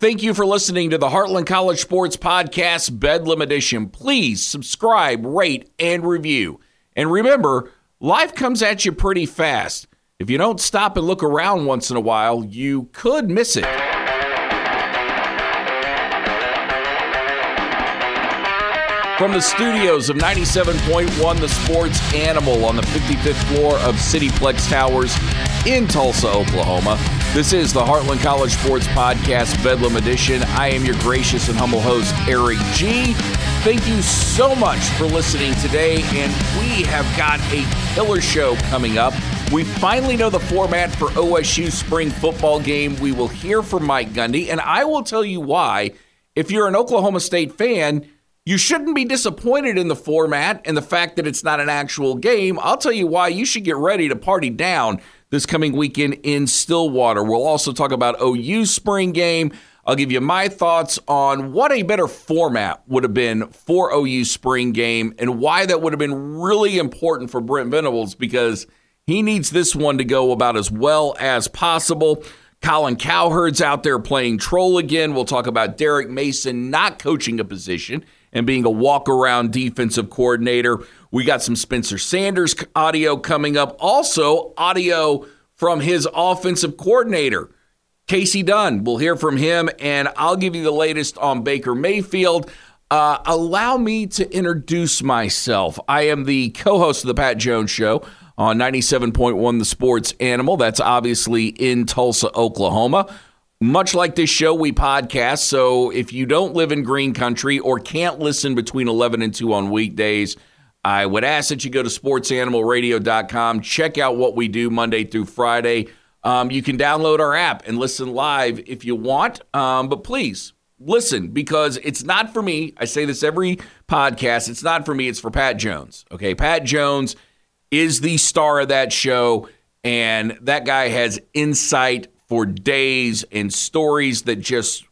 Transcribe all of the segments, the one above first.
Thank you for listening to the Heartland College Sports Podcast Bedlam Edition. Please subscribe, rate, and review. And remember, life comes at you pretty fast. If you don't stop and look around once in a while, you could miss it. From the studios of 97.1 The Sports Animal on the 55th floor of CityPlex Towers in Tulsa, Oklahoma, this is the Heartland College Sports Podcast Bedlam Edition. I am your gracious and humble host, Erik Gee. Thank you so much for listening today, and we have got a killer show coming up. We finally know the format for OSU spring football game. We will hear from Mike Gundy, and I will tell you why. If you're an Oklahoma State fan, you shouldn't be disappointed in the format and the fact that it's not an actual game. I'll tell you why you should get ready to party down this coming weekend in Stillwater. We'll also talk about OU spring game. I'll give you my thoughts on what a better format would have been for OU spring game and why that would have been really important for Brent Venables because he needs this one to go about as well as possible. Colin Cowherd's out there playing troll again. We'll talk about Derek Mason not coaching a position and being a walk around defensive coordinator. We got some Spencer Sanders audio coming up. Also, audio from his offensive coordinator, Kasey Dunn. We'll hear from him, and I'll give you the latest on Baker Mayfield. Uh, allow me to introduce myself. I am the co host of The Pat Jones Show on 97.1 The Sports Animal. That's obviously in Tulsa, Oklahoma. Much like this show, we podcast. So if you don't live in green country or can't listen between 11 and 2 on weekdays, I would ask that you go to sportsanimalradio.com, check out what we do Monday through Friday. Um, you can download our app and listen live if you want. Um, but please listen because it's not for me. I say this every podcast. It's not for me, it's for Pat Jones. Okay. Pat Jones is the star of that show, and that guy has insight for days and stories that just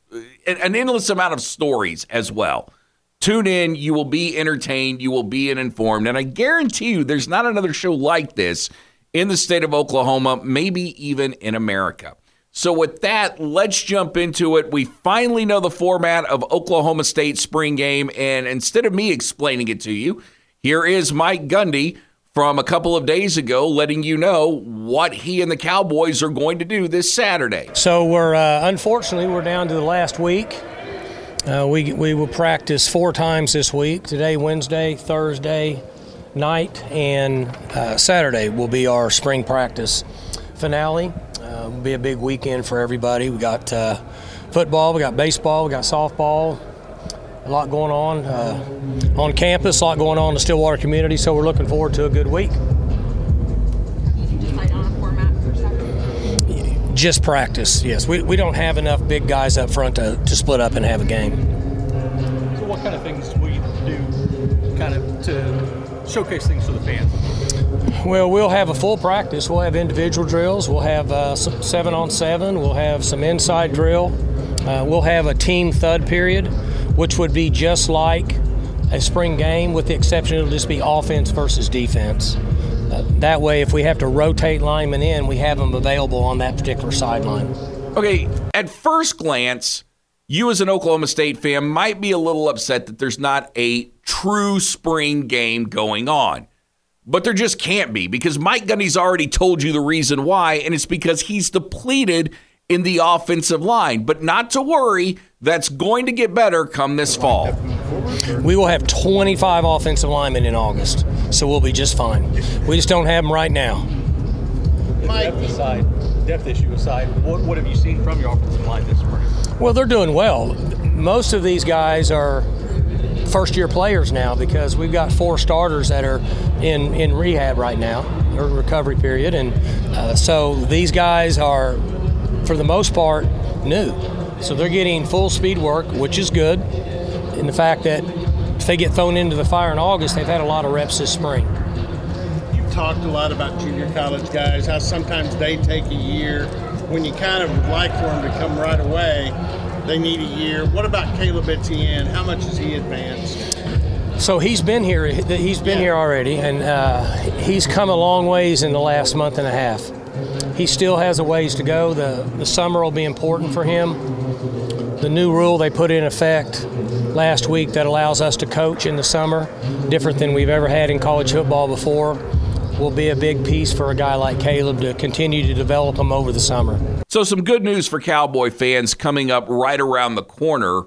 an endless amount of stories as well. Tune in, you will be entertained, you will be informed, and I guarantee you there's not another show like this in the state of Oklahoma, maybe even in America. So, with that, let's jump into it. We finally know the format of Oklahoma State spring game, and instead of me explaining it to you, here is Mike Gundy from a couple of days ago, letting you know what he and the Cowboys are going to do this Saturday. So we're uh, unfortunately we're down to the last week. Uh, we we will practice four times this week. Today, Wednesday, Thursday night, and uh, Saturday will be our spring practice finale. Uh, will be a big weekend for everybody. We got uh, football, we got baseball, we got softball, a lot going on uh, on campus, a lot going on in the Stillwater community. So we're looking forward to a good week. Just practice, yes. We, we don't have enough big guys up front to, to split up and have a game. So, what kind of things will you do kind of to showcase things to the fans? Well, we'll have a full practice. We'll have individual drills. We'll have uh, seven on seven. We'll have some inside drill. Uh, we'll have a team thud period which would be just like a spring game, with the exception it'll just be offense versus defense. Uh, that way, if we have to rotate linemen in, we have them available on that particular sideline. Okay, at first glance, you as an Oklahoma State fan might be a little upset that there's not a true spring game going on. But there just can't be because Mike Gundy's already told you the reason why, and it's because he's depleted in the offensive line. But not to worry, that's going to get better come this fall. We will have 25 offensive linemen in August, so we'll be just fine. We just don't have them right now. Depth aside, depth issue aside, what, what have you seen from your offensive line this spring? Well, they're doing well. Most of these guys are first year players now because we've got four starters that are in, in rehab right now, or recovery period. And uh, so these guys are, for the most part, new. So they're getting full speed work, which is good. In the fact that if they get thrown into the fire in August, they've had a lot of reps this spring. You've talked a lot about junior college guys, how sometimes they take a year. When you kind of would like for them to come right away, they need a year. What about Caleb Etienne? How much has he advanced? So he's been here. He's been yeah. here already, and uh, he's come a long ways in the last month and a half. He still has a ways to go. The the summer will be important for him the new rule they put in effect last week that allows us to coach in the summer, different than we've ever had in college football before, will be a big piece for a guy like Caleb to continue to develop him over the summer. So, some good news for Cowboy fans coming up right around the corner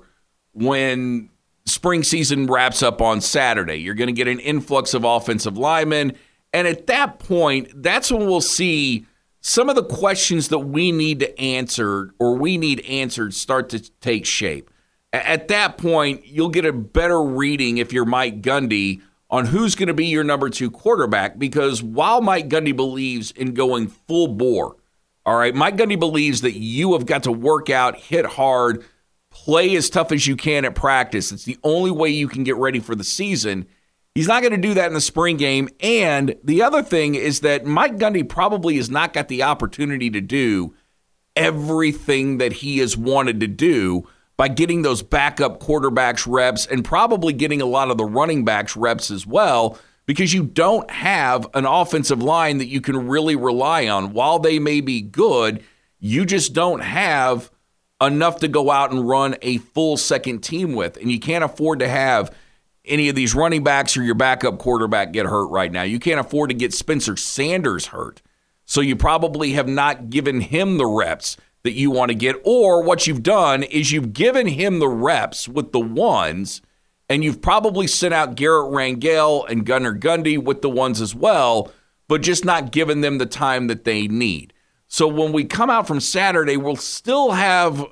when spring season wraps up on Saturday. You're going to get an influx of offensive linemen. And at that point, that's when we'll see some of the questions that we need to answer or we need answered start to take shape. At that point, you'll get a better reading if you're Mike Gundy on who's going to be your number two quarterback because while Mike Gundy believes in going full bore, all right, Mike Gundy believes that you have got to work out, hit hard, play as tough as you can at practice. It's the only way you can get ready for the season. He's not going to do that in the spring game. And the other thing is that Mike Gundy probably has not got the opportunity to do everything that he has wanted to do by getting those backup quarterbacks reps and probably getting a lot of the running backs reps as well because you don't have an offensive line that you can really rely on. While they may be good, you just don't have enough to go out and run a full second team with. And you can't afford to have any of these running backs or your backup quarterback get hurt right now. You can't afford to get Spencer Sanders hurt. So you probably have not given him the reps that you want to get. Or what you've done is you've given him the reps with the ones, and you've probably sent out Garrett Rangel and Gunnar Gundy with the ones as well, but just not given them the time that they need. So when we come out from Saturday, we'll still have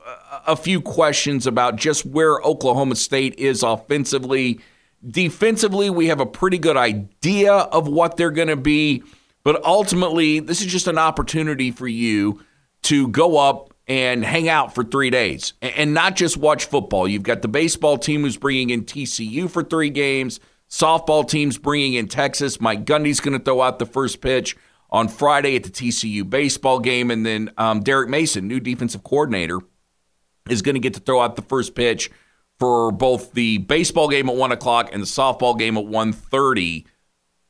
a few questions about just where Oklahoma State is offensively. Defensively, we have a pretty good idea of what they're going to be, but ultimately, this is just an opportunity for you to go up and hang out for three days and not just watch football. You've got the baseball team who's bringing in TCU for three games, softball team's bringing in Texas. Mike Gundy's going to throw out the first pitch on Friday at the TCU baseball game. And then um, Derek Mason, new defensive coordinator, is going to get to throw out the first pitch for both the baseball game at 1 o'clock and the softball game at 1.30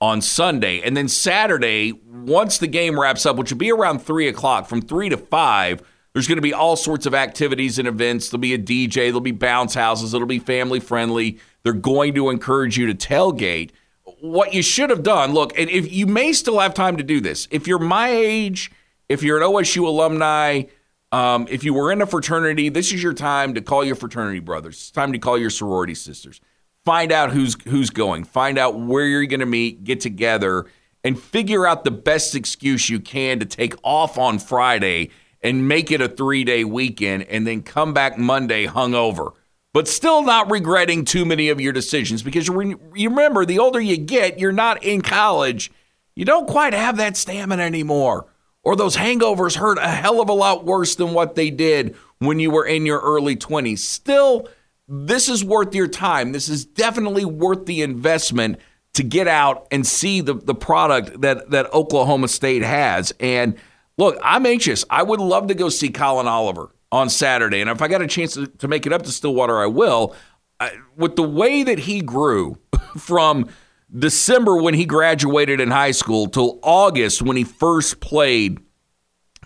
on Sunday. And then Saturday, once the game wraps up, which will be around 3 o'clock, from 3 to 5, there's going to be all sorts of activities and events. There'll be a DJ, there'll be bounce houses, it'll be family friendly. They're going to encourage you to tailgate what you should have done, look, and if you may still have time to do this, if you're my age, if you're an OSU alumni, um, if you were in a fraternity, this is your time to call your fraternity brothers. It's time to call your sorority sisters. Find out who's who's going. Find out where you're going to meet. Get together and figure out the best excuse you can to take off on Friday and make it a three day weekend, and then come back Monday hungover but still not regretting too many of your decisions because you remember the older you get, you're not in college. You don't quite have that stamina anymore. Or those hangovers hurt a hell of a lot worse than what they did when you were in your early 20s. Still, this is worth your time. This is definitely worth the investment to get out and see the, the product that, that Oklahoma State has. And look, I'm anxious. I would love to go see Collin Oliver on Saturday. And if I got a chance to, to make it up to Stillwater, I will. I, with the way that he grew from December when he graduated in high school till August when he first played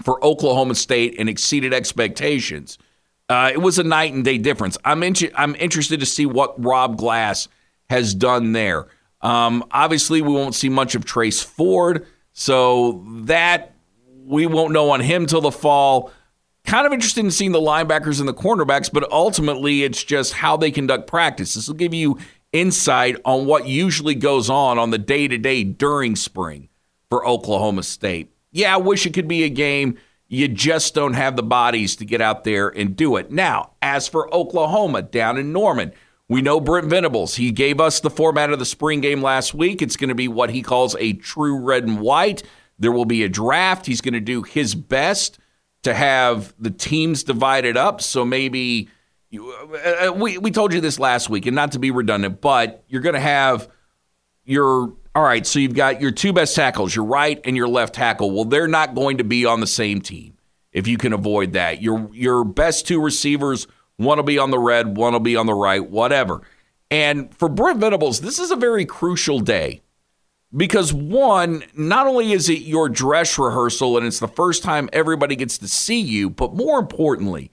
for Oklahoma State and exceeded expectations, uh, it was a night and day difference. I'm I'm interested to see what Rob Glass has done there. Um, obviously, we won't see much of Trace Ford, so that we won't know on him till the fall kind of interested in seeing the linebackers and the cornerbacks, but ultimately it's just how they conduct practice. This will give you insight on what usually goes on on the day to day during spring for Oklahoma State. Yeah, I wish it could be a game. You just don't have the bodies to get out there and do it. Now, as for Oklahoma down in Norman, we know Brent Venables. He gave us the format of the spring game last week. It's going to be what he calls a true red and white. There will be a draft. He's going to do his best to have the teams divided up. So maybe you, uh, uh, we we told you this last week, and not to be redundant, but you're going to have your all right. So you've got your two best tackles, your right and your left tackle. Well, they're not going to be on the same team if you can avoid that. Your your best two receivers, one will be on the red, one will be on the right, whatever. And for Brent Venables, this is a very crucial day because one, not only is it your dress rehearsal and it's the first time everybody gets to see you, but more importantly,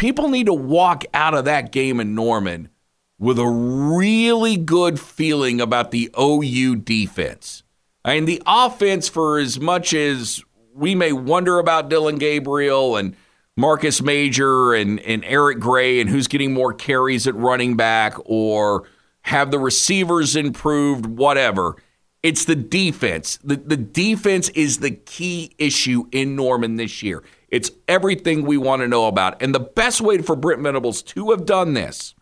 people need to walk out of that game in Norman with a really good feeling about the OU defense. I mean, the offense, for as much as we may wonder about Dillon Gabriel and Marcus Major and, and Eric Gray and who's getting more carries at running back or have the receivers improved, whatever. It's the defense. The, the defense is the key issue in Norman this year. It's everything we want to know about. And the best way for Brent Venables to have done this,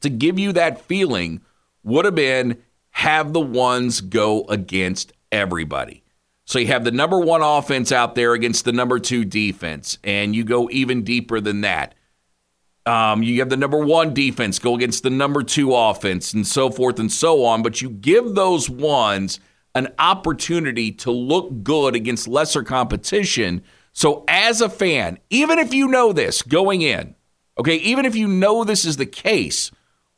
to give you that feeling, would have been have the ones go against everybody. So you have the number one offense out there against the number two defense, and you go even deeper than that. Um, you have the number one defense go against the number two offense, and so forth and so on. But you give those ones an opportunity to look good against lesser competition. So, as a fan, even if you know this going in, okay, even if you know this is the case,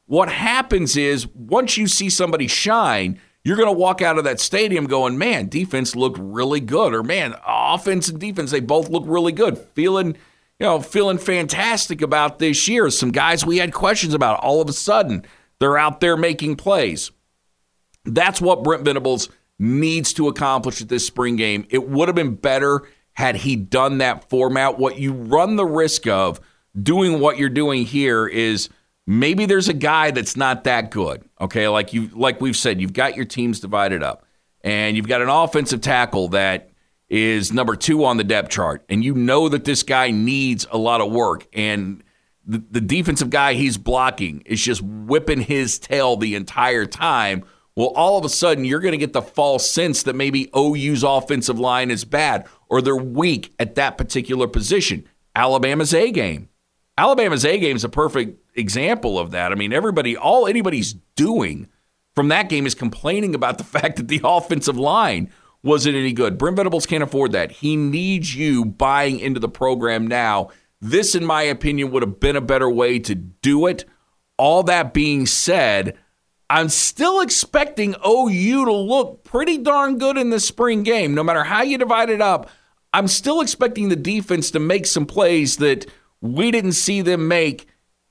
what happens is once you see somebody shine, you're going to walk out of that stadium going, man, defense looked really good, or man, offense and defense, they both look really good, feeling you know, feeling fantastic about this year. Some guys we had questions about, all of a sudden, they're out there making plays. That's what Brent Venables needs to accomplish at this spring game. It would have been better had he done that format. What you run the risk of doing what you're doing here is maybe there's a guy that's not that good. Okay, like you like we've said, you've got your teams divided up. And you've got an offensive tackle that is number two on the depth chart, and you know that this guy needs a lot of work, and the, defensive guy he's blocking is just whipping his tail the entire time. Well, all of a sudden, you're going to get the false sense that maybe OU's offensive line is bad or they're weak at that particular position. Alabama's A game. Alabama's A game is a perfect example of that. I mean, everybody, all anybody's doing from that game is complaining about the fact that the offensive line wasn't any good? Brent Venables can't afford that. He needs you buying into the program now. This, in my opinion, would have been a better way to do it. All that being said, I'm still expecting OU to look pretty darn good in the spring game. No matter how you divide it up, I'm still expecting the defense to make some plays that we didn't see them make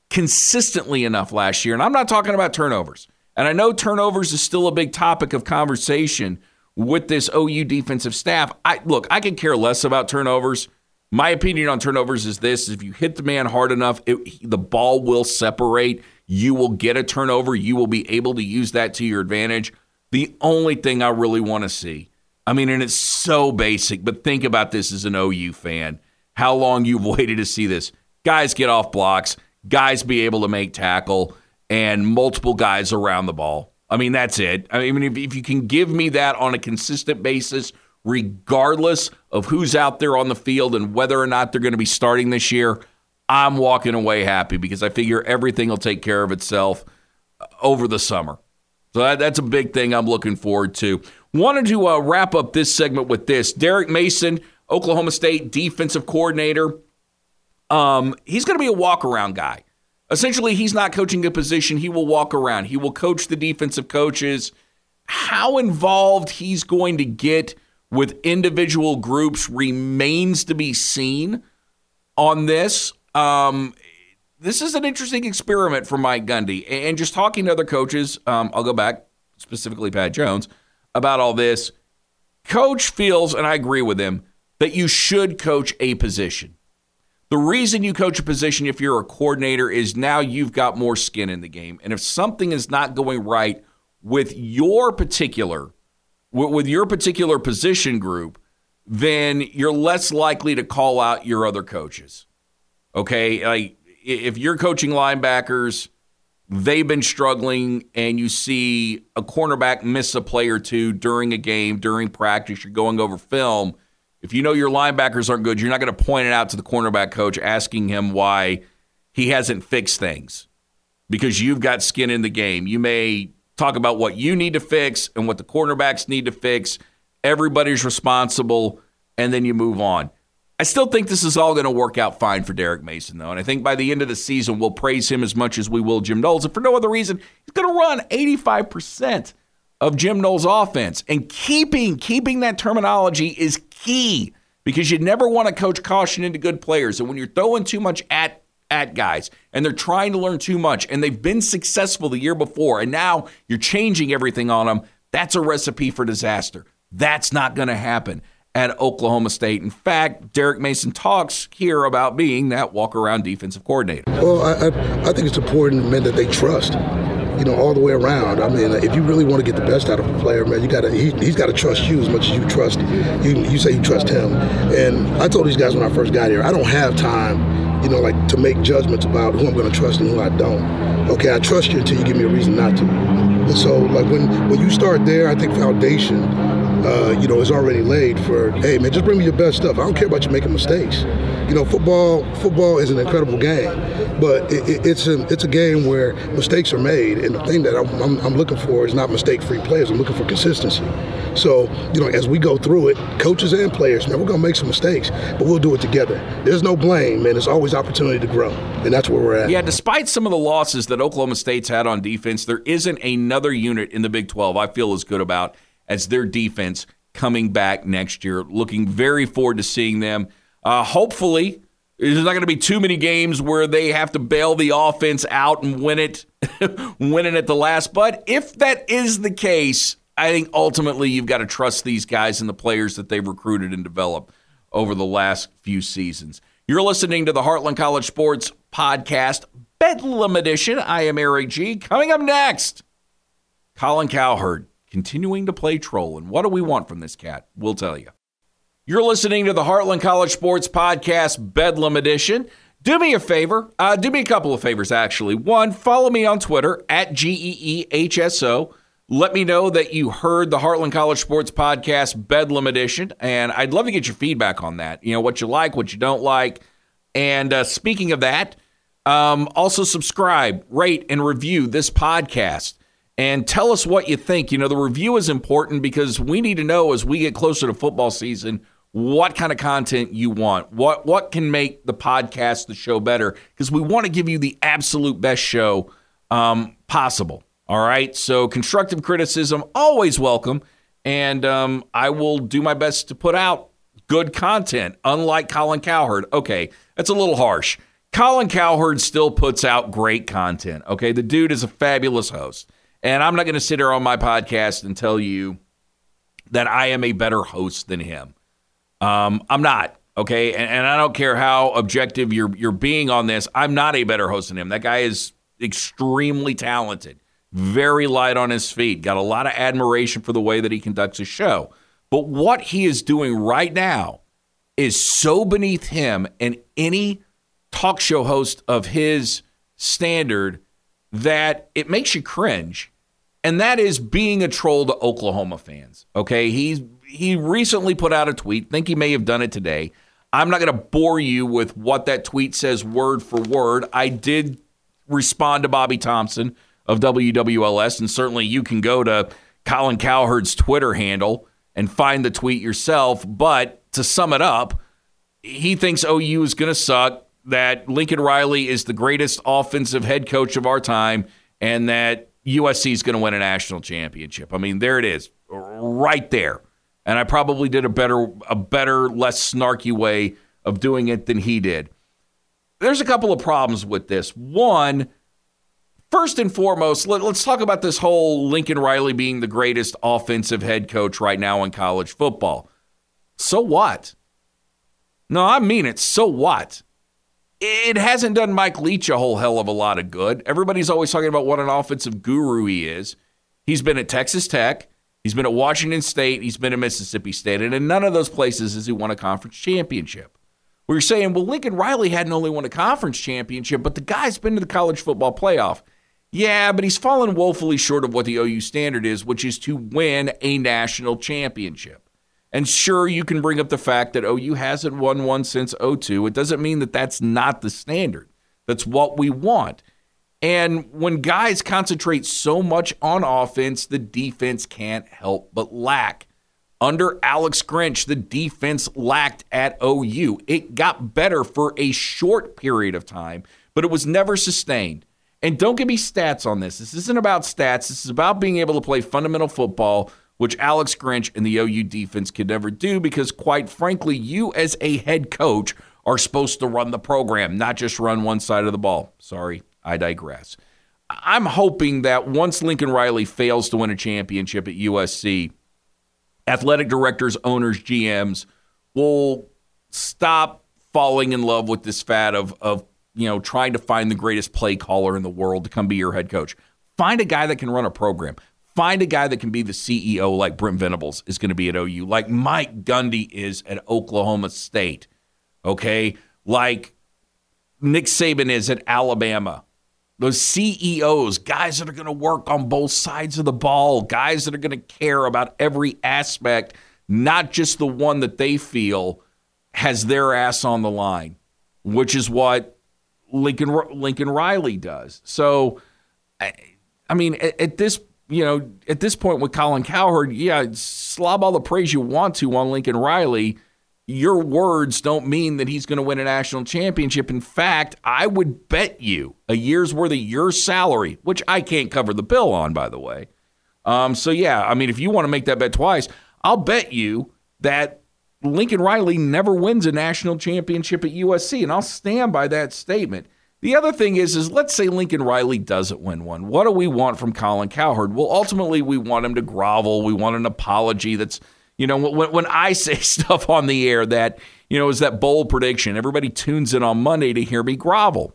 consistently enough last year. And I'm not talking about turnovers. And I know turnovers is still a big topic of conversation with this OU defensive staff. I look, I can care less about turnovers. My opinion on turnovers is this: if you hit the man hard enough, it, the ball will separate. You will get a turnover. You will be able to use that to your advantage. The only thing I really want to see, I mean, and it's so basic, but think about this as an OU fan. How long you've waited to see this. Guys get off blocks, guys be able to make tackle, and multiple guys around the ball. I mean, that's it. I mean, if, if you can give me that on a consistent basis, regardless of who's out there on the field and whether or not they're going to be starting this year, I'm walking away happy because I figure everything will take care of itself uh, over the summer. So that, that's a big thing I'm looking forward to. Wanted to uh, wrap up this segment with this Derek Mason, Oklahoma State defensive coordinator. Um, he's going to be a walk around guy. Essentially, he's not coaching a position. He will walk around. He will coach the defensive coaches. How involved he's going to get with individual groups remains to be seen on this. Um, this is an interesting experiment for Mike Gundy. And just talking to other coaches, um, I'll go back, specifically Pat Jones, about all this. Coach feels, and I agree with him, that you should coach a position. The reason you coach a position if you're a coordinator is now you've got more skin in the game. And if something is not going right with your particular with your particular position group, then you're less likely to call out your other coaches. Okay? Like if you're coaching linebackers, they've been struggling and you see a cornerback miss a play or two during a game, during practice, you're going over film – if you know your linebackers aren't good, you're not going to point it out to the cornerback coach asking him why he hasn't fixed things because you've got skin in the game. You may talk about what you need to fix and what the cornerbacks need to fix. Everybody's responsible, and then you move on. I still think this is all going to work out fine for Derek Mason, though. And I think by the end of the season, we'll praise him as much as we will Jim Knowles. And for no other reason, he's going to run 85% of Jim Knowles' offense. And keeping keeping that terminology is key because you never want to coach caution into good players. And when you're throwing too much at at guys and they're trying to learn too much and they've been successful the year before and now you're changing everything on them, that's a recipe for disaster. That's not going to happen at Oklahoma State. In fact, Derek Mason talks here about being that walk around defensive coordinator. Well, I, I, I think it's important, man, that they trust you know, all the way around. I mean, if you really want to get the best out of a player, man, you got to he, has got to trust you as much as you trust you. You say you trust him, and I told these guys when I first got here, I don't have time, you know, like to make judgments about who I'm going to trust and who I don't. Okay, I trust you until you give me a reason not to. And so, like when when you start there, I think foundation uh, you know, is already laid for, hey man, just bring me your best stuff. I don't care about you making mistakes. You know, football football is an incredible game, but it, it, it's a it's a game where mistakes are made, and the thing that I'm, I'm, I'm looking for is not mistake-free players. I'm looking for consistency. So, you know, as we go through it, coaches and players, man, we're gonna make some mistakes, but we'll do it together. There's no blame, man. There's always opportunity to grow, and that's where we're at. Yeah, despite some of the losses that Oklahoma State's had on defense, there isn't another unit in the Big 12 I feel as good about as their defense coming back next year. Looking very forward to seeing them. Uh, hopefully, there's not going to be too many games where they have to bail the offense out and win it, win it at the last. But if that is the case, I think ultimately you've got to trust these guys and the players that they've recruited and developed over the last few seasons. You're listening to the Heartland College Sports Podcast, Bedlam Edition. I am Erik Gee. Coming up next, Colin Cowherd continuing to play troll. And what do we want from this cat? We'll tell you. You're listening to the Heartland College Sports Podcast, Bedlam Edition. Do me a favor. Uh, do me a couple of favors, actually. One, follow me on Twitter at GEEHSO. Let me know that you heard the Heartland College Sports Podcast, Bedlam Edition. And I'd love to get your feedback on that. You know, what you like, what you don't like. And uh, speaking of that, um, also subscribe, rate, and review this podcast and tell us what you think. You know, the review is important because we need to know as we get closer to football season what kind of content you want. What what can make the podcast, the show better because we want to give you the absolute best show um, possible. All right. So constructive criticism always welcome, and um, I will do my best to put out good content. Unlike Colin Cowherd. Okay, that's a little harsh. Colin Cowherd still puts out great content. Okay, the dude is a fabulous host. And I'm not going to sit here on my podcast and tell you that I am a better host than him. Um, I'm not. Okay, and, and, I don't care how objective you're you're being on this. I'm not a better host than him. That guy is extremely talented, very light on his feet, got a lot of admiration for the way that he conducts his show. But what he is doing right now is so beneath him and any talk show host of his standard that it makes you cringe, and that is being a troll to Oklahoma fans. Okay, he's he recently put out a tweet. Think he may have done it today. I'm not going to bore you with what that tweet says word for word. I did respond to Bobby Thompson of WWLS, and certainly you can go to Colin Cowherd's Twitter handle and find the tweet yourself. But to sum it up, he thinks OU is going to suck that Lincoln Riley is the greatest offensive head coach of our time and that USC is going to win a national championship. I mean, there it is, right there. And I probably did a better, a better, less snarky way of doing it than he did. There's a couple of problems with this. One, first and foremost, let, us talk about this whole Lincoln Riley being the greatest offensive head coach right now in college football. So what? No, I mean it. So what? It hasn't done Mike Leach a whole hell of a lot of good. Everybody's always talking about what an offensive guru he is. He's been at Texas Tech, he's been at Washington State, he's been at Mississippi State, and in none of those places has he won a conference championship. We are saying, well, Lincoln Riley hadn't only won a conference championship, but the guy's been to the college football playoff. Yeah, but he's fallen woefully short of what the OU standard is, which is to win a national championship. And sure, you can bring up the fact that oh, OU hasn't won one since 02. It doesn't mean that that's not the standard. That's what we want. And when guys concentrate so much on offense, the defense can't help but lack. Under Alex Grinch, the defense lacked at OU. It got better for a short period of time, but it was never sustained. And don't give me stats on this. This isn't about stats. This is about being able to play fundamental football which Alex Grinch and the OU defense could never do because, quite frankly, you as a head coach are supposed to run the program, not just run one side of the ball. Sorry, I digress. I'm hoping that once Lincoln Riley fails to win a championship at USC, athletic directors, owners, GMs will stop falling in love with this fad of of you know trying to find the greatest play caller in the world to come be your head coach. Find a guy that can run a program. Find a guy that can be the CEO like Brent Venables is going to be at OU, like Mike Gundy is at Oklahoma State. Okay? Like Nick Saban is at Alabama. Those CEOs, guys that are going to work on both sides of the ball, guys that are going to care about every aspect, not just the one that they feel has their ass on the line, which is what Lincoln Lincoln Riley does. So, I, I mean, at, at, this you know at this point with Colin Cowherd, yeah, slob all the praise you want to on Lincoln Riley. Your words don't mean that he's going to win a national championship. In fact, I would bet you a year's worth of your salary, which I can't cover the bill on, by the way. Um, so yeah, I mean, if you want to make that bet twice, I'll bet you that Lincoln Riley never wins a national championship at USC, and I'll stand by that statement. The other thing is, is let's say Lincoln Riley doesn't win one. What do we want from Colin Cowherd? Well, ultimately, we want him to grovel. We want an apology. That's you know, when, when I say stuff on the air that you know is that bold prediction, everybody tunes in on Monday to hear me grovel,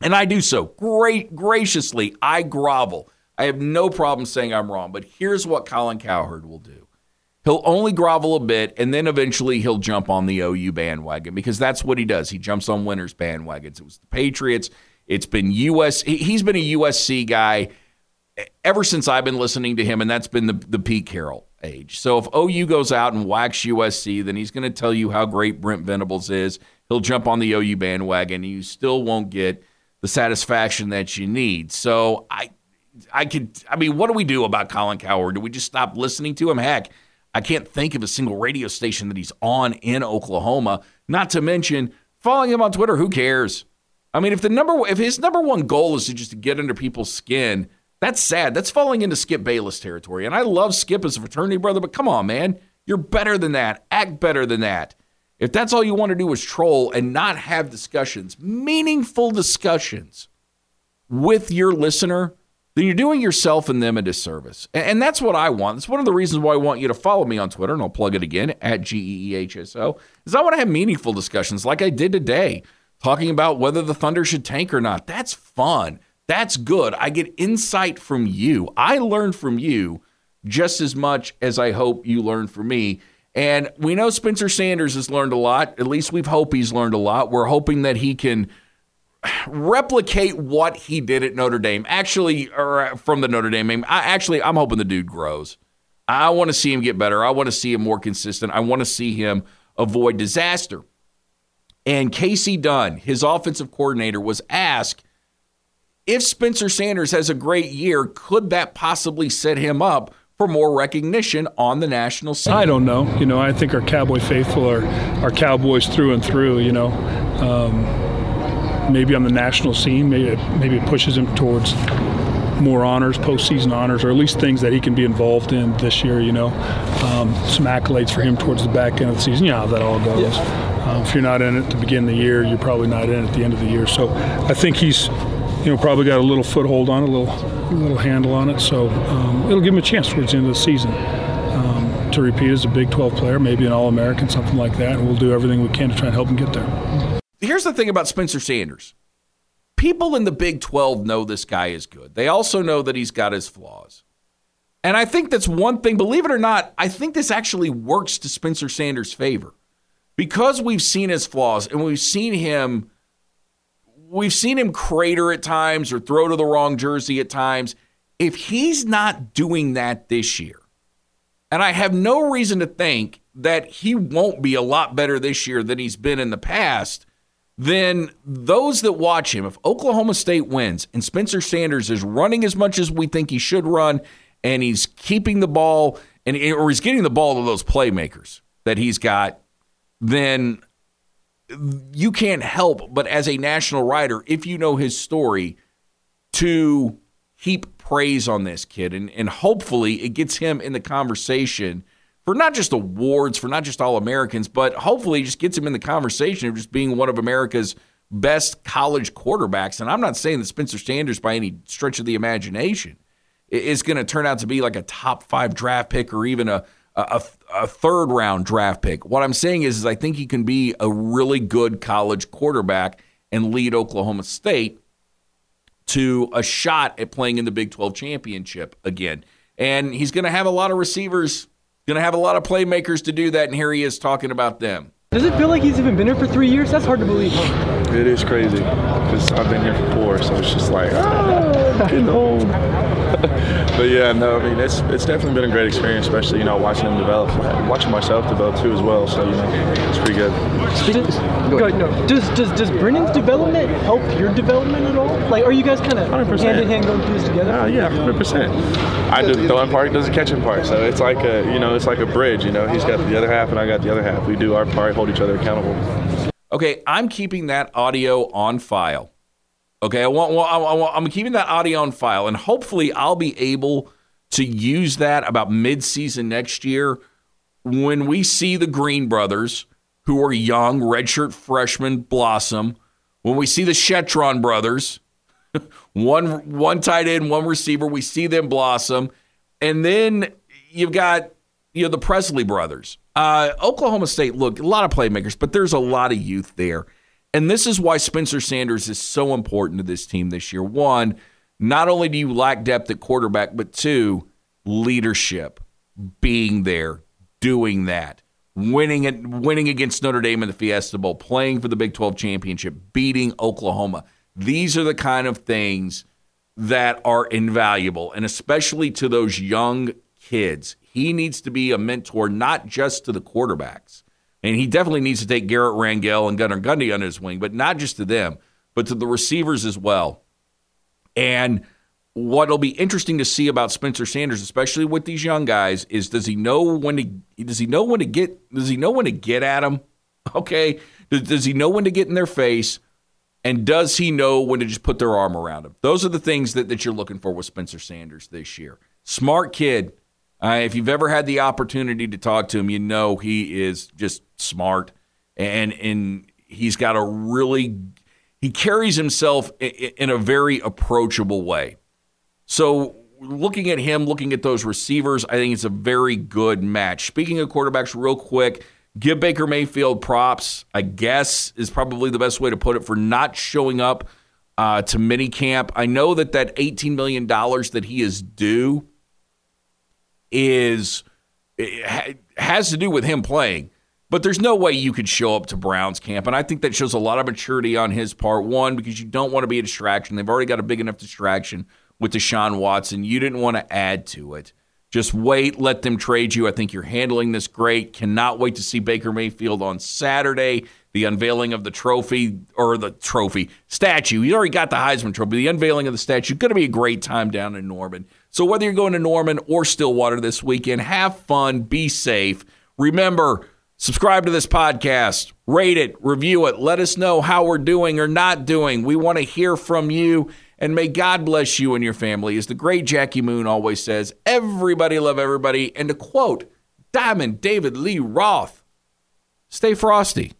and I do so great graciously. I grovel. I have no problem saying I'm wrong. But here's what Colin Cowherd will do he'll only grovel a bit and then eventually he'll jump on the OU bandwagon because that's what he does. He jumps on winners bandwagons. It was the Patriots. It's been US. He's been a USC guy ever since I've been listening to him, and that's been the, the Pete Carroll age. So if OU goes out and whacks USC, then he's going to tell you how great Brent Venables is. He'll jump on the OU bandwagon, and you still won't get the satisfaction that you need. So I, I could. I mean, what do we do about Colin Cowherd? Do we just stop listening to him? Heck, I can't think of a single radio station that he's on in Oklahoma. Not to mention following him on Twitter. Who cares? I mean, if the number if his number one goal is to just to get under people's skin, that's sad. That's falling into Skip Bayless territory. And I love Skip as a fraternity brother, but come on, man, you're better than that. Act better than that. If that's all you want to do is troll and not have discussions, meaningful discussions with your listener, then you're doing yourself and them a disservice. And that's what I want. It's one of the reasons why I want you to follow me on Twitter, and I'll plug it again at GEEHSO, is I want to have meaningful discussions like I did today, talking about whether the Thunder should tank or not. That's fun. That's good. I get insight from you. I learn from you just as much as I hope you learn from me. And we know Spencer Sanders has learned a lot. At least we hope he's learned a lot. We're hoping that he can – replicate what he did at Notre Dame. Actually, or uh, from the Notre Dame. I actually I'm hoping the dude grows. I want to see him get better. I want to see him more consistent. I want to see him avoid disaster. And Kasey Dunn, his offensive coordinator, was asked if Spencer Sanders has a great year, could that possibly set him up for more recognition on the national scene? I don't know. You know, I think our Cowboy faithful are, are Cowboys through and through, you know. Um, maybe on the national scene. Maybe it, maybe it pushes him towards more honors, postseason honors, or at least things that he can be involved in this year. You know, um, some accolades for him towards the back end of the season. You know how that all goes. Yeah. Um, if you're not in it to begin the year, you're probably not in it at the end of the year. So I think he's, you know, probably got a little foothold on it, a little, a little handle on it. So um, it'll give him a chance towards the end of the season. Um, to repeat as a Big 12 player, maybe an All American, something like that, and we'll do everything we can to try and help him get there. Here's the thing about Spencer Sanders. People in the Big 12 know this guy is good. They also know that he's got his flaws. And I think that's one thing, believe it or not, I think this actually works to Spencer Sanders' favor. Because we've seen his flaws and we've seen him we've seen him crater at times or throw to the wrong jersey at times. If he's not doing that this year, and I have no reason to think that he won't be a lot better this year than he's been in the past, then those that watch him, if Oklahoma State wins and Spencer Sanders is running as much as we think he should run, and he's keeping the ball and or he's getting the ball to those playmakers that he's got, then you can't help but as a national writer, if you know his story, to heap praise on this kid and, and hopefully it gets him in the conversation for not just awards, for not just All Americans, but hopefully just gets him in the conversation of just being one of America's best college quarterbacks. And I'm not saying that Spencer Sanders, by any stretch of the imagination, is going to turn out to be like a top five draft pick or even a, a, a third round draft pick. What I'm saying is, is I think he can be a really good college quarterback and lead Oklahoma State to a shot at playing in the Big 12 championship again. And he's going to have a lot of receivers, going to have a lot of playmakers to do that. And here he is talking about them. Does it feel like he's even been here for three years? That's hard to believe. It is crazy because I've been here for four, so it's just like, ah, getting old. but yeah, no, I mean it's it's definitely been a great experience, especially you know watching him develop, watching myself develop too as well. So you know, it's pretty good. Does, go ahead, no. Does does does Brennan's development help your development at all? Like, are you guys kind of hand in hand going through this together? Uh, yeah, hundred percent. I do the throwing part, does the catching part. So it's like a you know it's like a bridge. You know, he's got the other half and I got the other half. We do our part, hold each other accountable. Okay, I'm keeping that audio on file. Okay, I want, I want, I'm keeping that audio on file, and hopefully, I'll be able to use that about mid-season next year when we see the Green brothers, who are young redshirt freshmen, blossom. When we see the Shettron brothers, one one tight end, one receiver, we see them blossom, and then you've got you know the Presley brothers. Uh, Oklahoma State, look, a lot of playmakers, but there's a lot of youth there. And this is why Spencer Sanders is so important to this team this year. One, not only do you lack depth at quarterback, but two, leadership, being there, doing that, winning it, winning against Notre Dame in the Fiesta Bowl, playing for the Big 12 championship, beating Oklahoma. These are the kind of things that are invaluable, and especially to those young kids. He needs to be a mentor, not just to the quarterbacks and he definitely needs to take Garrett Rangel and Gunnar Gundy under his wing, but not just to them, but to the receivers as well. And what'll be interesting to see about Spencer Sanders, especially with these young guys, is does he know when to does he know when to get does he know when to get at them? Okay, does, does he know when to get in their face? And does he know when to just put their arm around him? Those are the things that, that you're looking for with Spencer Sanders this year. Smart kid, uh, if you've ever had the opportunity to talk to him, you know he is just smart and and he's got a really he carries himself in a very approachable way. So looking at him, looking at those receivers, I think it's a very good match. Speaking of quarterbacks, real quick, give Baker Mayfield props. I guess is probably the best way to put it for not showing up uh, to minicamp. I know that that eighteen million dollars that he is due is has to do with him playing. But there's no way you could show up to Browns camp. And I think that shows a lot of maturity on his part. One, because you don't want to be a distraction. They've already got a big enough distraction with Deshaun Watson. You didn't want to add to it. Just wait, let them trade you. I think you're handling this great. Cannot wait to see Baker Mayfield on Saturday, the unveiling of the trophy or the trophy statue. You already got the Heisman Trophy. The unveiling of the statue. Going to be a great time down in Norman. So whether you're going to Norman or Stillwater this weekend, have fun, be safe. Remember, subscribe to this podcast, rate it, review it, let us know how we're doing or not doing. We want to hear from you. And may God bless you and your family. As the great Jackie Moon always says, everybody love everybody. And to quote Diamond David Lee Roth, stay frosty.